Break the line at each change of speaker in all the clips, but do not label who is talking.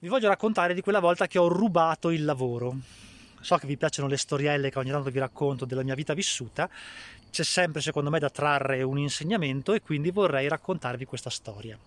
vi voglio raccontare di quella volta che ho rubato il lavoro. So che vi piacciono le storielle che ogni tanto vi racconto della mia vita vissuta, c'è sempre secondo me da trarre un insegnamento e quindi vorrei raccontarvi questa storia.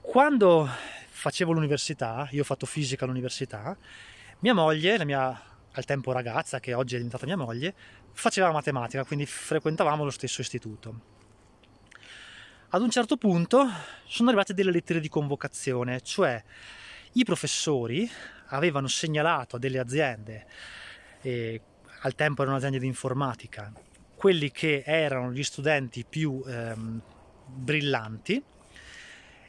Quando facevo l'università, io ho fatto fisica all'università, mia moglie, la mia al tempo ragazza, che oggi è diventata mia moglie, faceva matematica, quindi frequentavamo lo stesso istituto. Ad un certo punto sono arrivate delle lettere di convocazione, cioè i professori avevano segnalato a delle aziende, eh, al tempo erano aziende di informatica, quelli che erano gli studenti più ehm, brillanti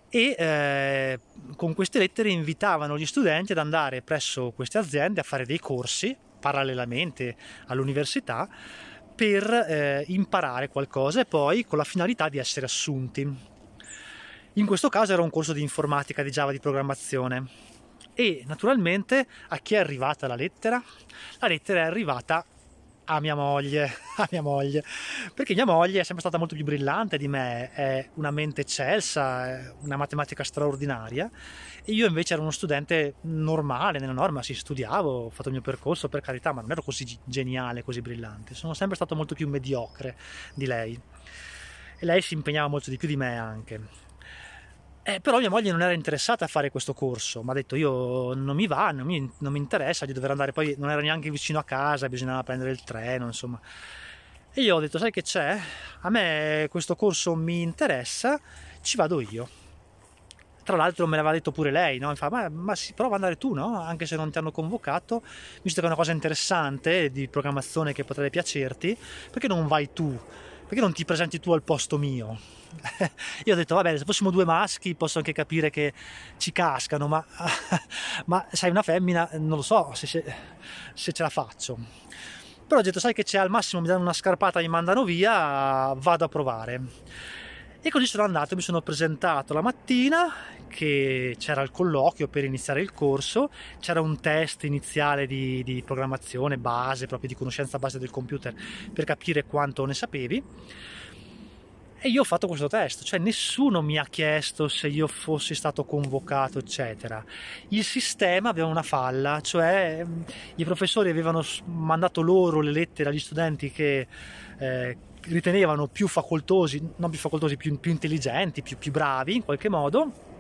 e eh, con queste lettere invitavano gli studenti ad andare presso queste aziende a fare dei corsi parallelamente all'università per eh, imparare qualcosa e poi con la finalità di essere assunti. In questo caso era un corso di informatica, di Java, di programmazione. E naturalmente a chi è arrivata la lettera? La lettera è arrivata a mia moglie, a mia moglie, perché mia moglie è sempre stata molto più brillante di me, è una mente eccelsa, una matematica straordinaria. E io invece ero uno studente normale, nella norma, sì, studiavo, ho fatto il mio percorso per carità, ma non ero così geniale, così brillante, sono sempre stato molto più mediocre di lei. E lei si impegnava molto di più di me anche. Eh, però mia moglie non era interessata a fare questo corso, mi ha detto io non mi va, non mi, non mi interessa di dover andare, poi non era neanche vicino a casa, bisognava prendere il treno, insomma. E io ho detto, sai che c'è? A me questo corso mi interessa, ci vado io. Tra l'altro me l'aveva detto pure lei, no? Mi fa, ma, ma si prova ad andare tu, no? Anche se non ti hanno convocato, visto che è una cosa interessante di programmazione che potrebbe piacerti, perché non vai tu? Perché non ti presenti tu al posto mio? Io ho detto, vabbè, se fossimo due maschi posso anche capire che ci cascano, ma, ma sei una femmina, non lo so se, se, se ce la faccio. Però ho detto, sai che c'è al massimo mi danno una scarpata e mi mandano via, vado a provare. E così sono andato, mi sono presentato la mattina che c'era il colloquio per iniziare il corso, c'era un test iniziale di, di, programmazione base, proprio di conoscenza base del computer per capire quanto ne sapevi. E io ho fatto questo test, cioè nessuno mi ha chiesto se io fossi stato convocato, eccetera. Il sistema aveva una falla, cioè i professori avevano mandato loro le lettere agli studenti che eh, ritenevano più facoltosi, non più facoltosi, più, più intelligenti, più, più bravi in qualche modo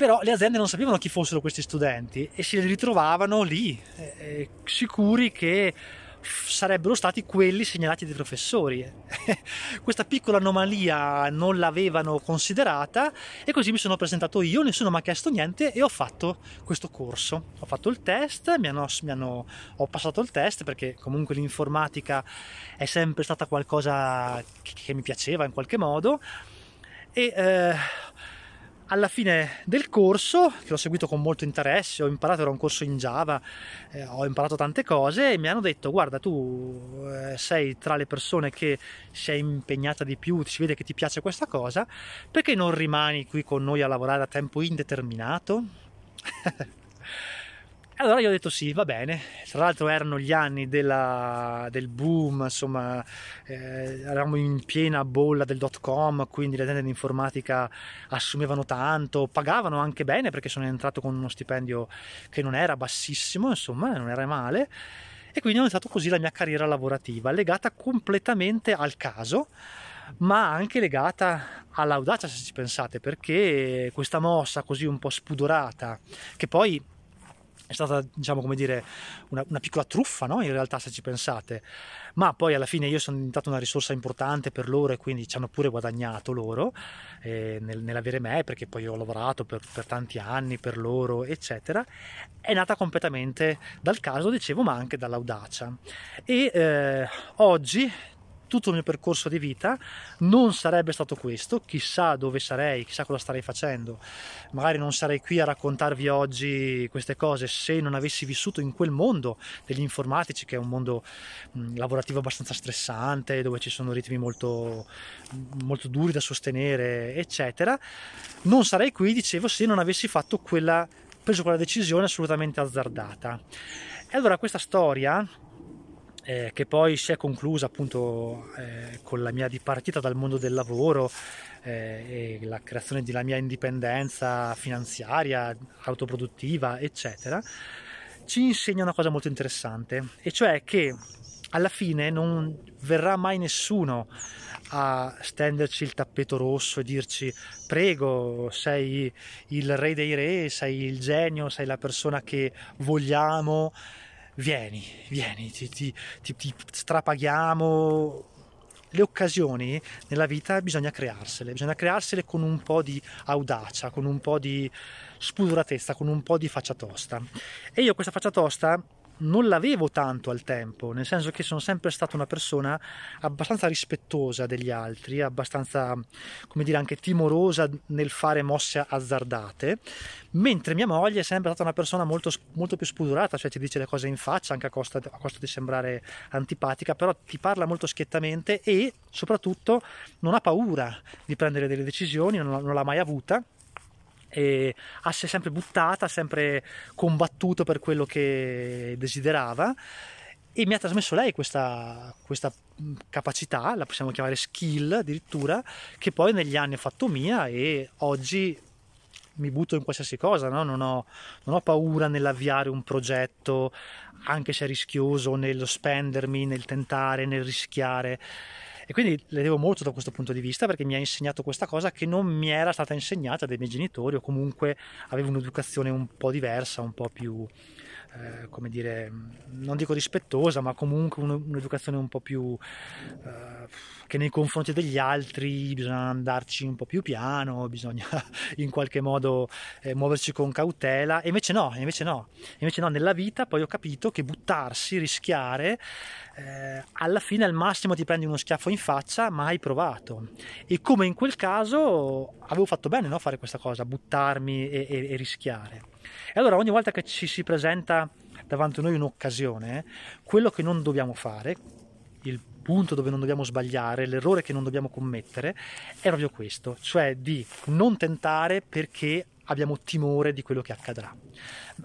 però le aziende non sapevano chi fossero questi studenti e si ritrovavano lì, eh, eh sicuri che sarebbero stati quelli segnalati dai professori. Questa piccola anomalia non l'avevano considerata e così mi sono presentato io, nessuno mi ha chiesto niente e ho fatto questo corso. Ho fatto il test, mi hanno, mi hanno, ho passato il test perché comunque l'informatica è sempre stata qualcosa che, che mi piaceva in qualche modo e eh, alla fine del corso, che l'ho seguito con molto interesse, ho imparato, era un corso in Java, eh, ho imparato tante cose e mi hanno detto guarda tu eh, sei tra le persone che si è impegnata di più, si vede che ti piace questa cosa, perché non rimani qui con noi a lavorare a tempo indeterminato? allora io ho detto sì, va bene. Tra l'altro erano gli anni della, del boom, insomma, eh, eravamo in piena bolla del dot com, quindi le aziende di informatica assumevano tanto, pagavano anche bene perché sono entrato con uno stipendio che non era bassissimo, insomma, non era male. E quindi ho iniziato così la mia carriera lavorativa, legata completamente al caso ma anche legata all'audacia se ci pensate perché questa mossa così un po' spudorata che poi è stata, diciamo, come dire, una, una piccola truffa, no? In realtà, se ci pensate. Ma poi alla fine io sono diventato una risorsa importante per loro e quindi ci hanno pure guadagnato loro eh, nel, nell'avere me, perché poi ho lavorato per, per, tanti anni per loro, eccetera. È nata completamente dal caso, dicevo, ma anche dall'audacia. E eh, oggi tutto il mio percorso di vita non sarebbe stato questo, chissà dove sarei, chissà cosa starei facendo, magari non sarei qui a raccontarvi oggi queste cose se non avessi vissuto in quel mondo degli informatici che è un mondo mh, lavorativo abbastanza stressante, dove ci sono ritmi molto, molto duri da sostenere, eccetera. Non sarei qui, dicevo, se non avessi fatto quella, preso quella decisione assolutamente azzardata. E allora questa storia eh, che poi si è conclusa appunto eh, con la mia dipartita dal mondo del lavoro eh, e la creazione della mia indipendenza finanziaria, autoproduttiva, eccetera, ci insegna una cosa molto interessante, e cioè che alla fine non verrà mai nessuno a stenderci il tappeto rosso e dirci prego, sei il re dei re, sei il genio, sei la persona che vogliamo, vieni, vieni, ti, ti, ti, ti strapaghiamo. Le occasioni nella vita bisogna crearsele, bisogna crearsele con un po' di audacia, con un po' di spudoratezza, con un po' di faccia tosta. E io questa faccia tosta non l'avevo tanto al tempo, nel senso che sono sempre stata una persona abbastanza rispettosa degli altri, abbastanza, come dire, anche timorosa nel fare mosse azzardate, mentre mia moglie è sempre stata una persona molto, molto più spudorata, cioè ti dice le cose in faccia anche a costo, a costo di sembrare antipatica, però ti parla molto schiettamente e soprattutto non ha paura di prendere delle decisioni, non, non l'ha mai avuta e ha sempre buttata, ha sempre combattuto per quello che desiderava e mi ha trasmesso lei questa, questa, capacità, la possiamo chiamare skill addirittura, che poi negli anni ho fatto mia e oggi mi butto in qualsiasi cosa, no? non, ho, non ho paura nell'avviare un progetto, anche se è rischioso, nello spendermi, nel tentare, nel rischiare. E quindi le devo molto da questo punto di vista perché mi ha insegnato questa cosa che non mi era stata insegnata dai miei genitori o comunque avevo un'educazione un po' diversa, un po' più eh, come dire, non dico rispettosa, ma comunque un'educazione un po' più eh, che nei confronti degli altri bisogna andarci un po' più piano, bisogna in qualche modo eh, muoverci con cautela. E invece no, invece no, invece no, nella vita poi ho capito che buttarsi, rischiare, eh, alla fine al massimo ti prendi uno schiaffo in faccia, ma hai provato. E come in quel caso avevo fatto bene no, fare questa cosa, buttarmi e, e, e rischiare. E allora ogni volta che ci si presenta davanti a noi un'occasione, quello che non dobbiamo fare, il punto dove non dobbiamo sbagliare, l'errore che non dobbiamo commettere, è proprio questo, cioè di non tentare perché abbiamo timore di quello che accadrà.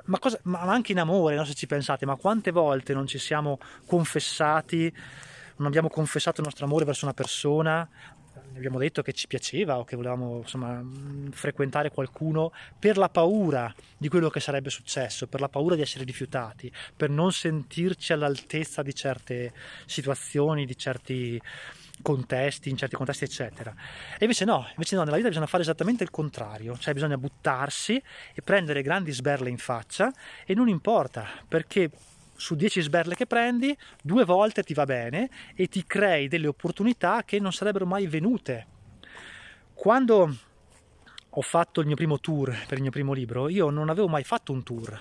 Ma, cosa, ma anche in amore, no, se ci pensate, ma quante volte non ci siamo confessati, non abbiamo confessato il nostro amore verso una persona, abbiamo detto che ci piaceva o che volevamo insomma, frequentare qualcuno per la paura di quello che sarebbe successo, per la paura di essere rifiutati, per non sentirci all'altezza di certe situazioni, di certi contesti, in certi contesti, eccetera. E invece no, invece no, nella vita bisogna fare esattamente il contrario, cioè bisogna buttarsi e prendere grandi sberle in faccia e non importa, perché su 10 sberle che prendi, due volte ti va bene e ti crei delle opportunità che non sarebbero mai venute. Quando ho fatto il mio primo tour per il mio primo libro, io non avevo mai fatto un tour,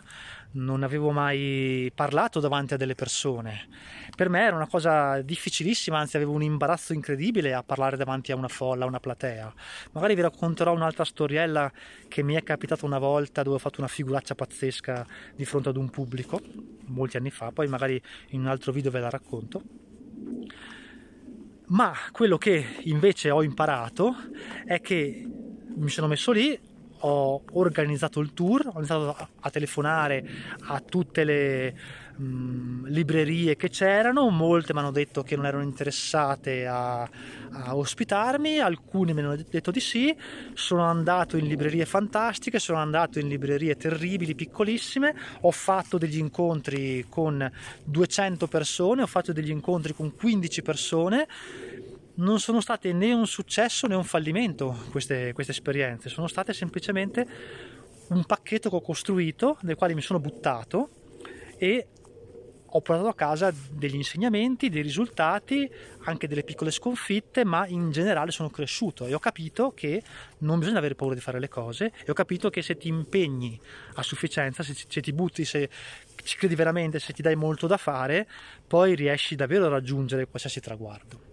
non avevo mai parlato davanti a delle persone. Per me era una cosa difficilissima, anzi avevo un imbarazzo incredibile a parlare davanti a una folla, a una platea. Magari vi racconterò un'altra storiella che mi è capitata una volta dove ho fatto una figuraccia pazzesca di fronte ad un pubblico, molti anni fa, poi magari in un altro video ve la racconto. Ma quello che invece ho imparato è che mi sono messo lì, ho organizzato il tour, ho iniziato a, telefonare a tutte le mh, mm, librerie che c'erano, molte mi hanno detto che non erano interessate a, a ospitarmi, alcune mi hanno detto di sì, sono andato in librerie fantastiche, sono andato in librerie terribili, piccolissime, ho fatto degli incontri con 200 persone, ho fatto degli incontri con 15 persone non sono state né un successo né un fallimento queste, queste esperienze, sono state semplicemente un pacchetto che ho costruito, nel quale mi sono buttato e ho portato a casa degli insegnamenti, dei risultati, anche delle piccole sconfitte, ma in generale sono cresciuto e ho capito che non bisogna avere paura di fare le cose e ho capito che se ti impegni a sufficienza, se, se ti butti, se ci credi veramente, se ti dai molto da fare, poi riesci davvero a raggiungere qualsiasi traguardo.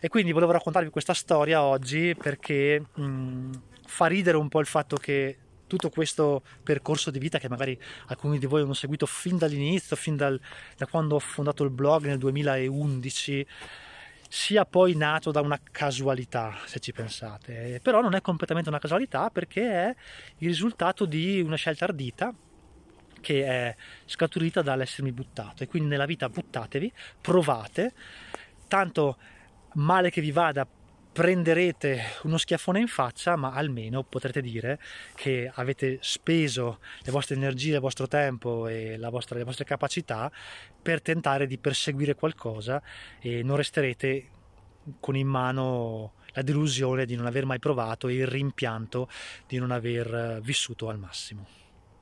E quindi volevo raccontarvi questa storia oggi perché mh, fa ridere un po' il fatto che tutto questo percorso di vita che magari alcuni di voi hanno seguito fin dall'inizio, fin dal, da quando ho fondato il blog nel 2011, sia poi nato da una casualità, se ci pensate. Però non è completamente una casualità perché è il risultato di una scelta ardita che è scaturita dall'essermi buttato. E quindi nella vita buttatevi, provate, tanto male che vi vada, prenderete uno schiaffone in faccia, ma almeno potrete dire che avete speso le vostre energie, il vostro tempo e vostra, le vostre capacità per tentare di perseguire qualcosa e non resterete con in mano la delusione di non aver mai provato e il rimpianto di non aver vissuto al massimo.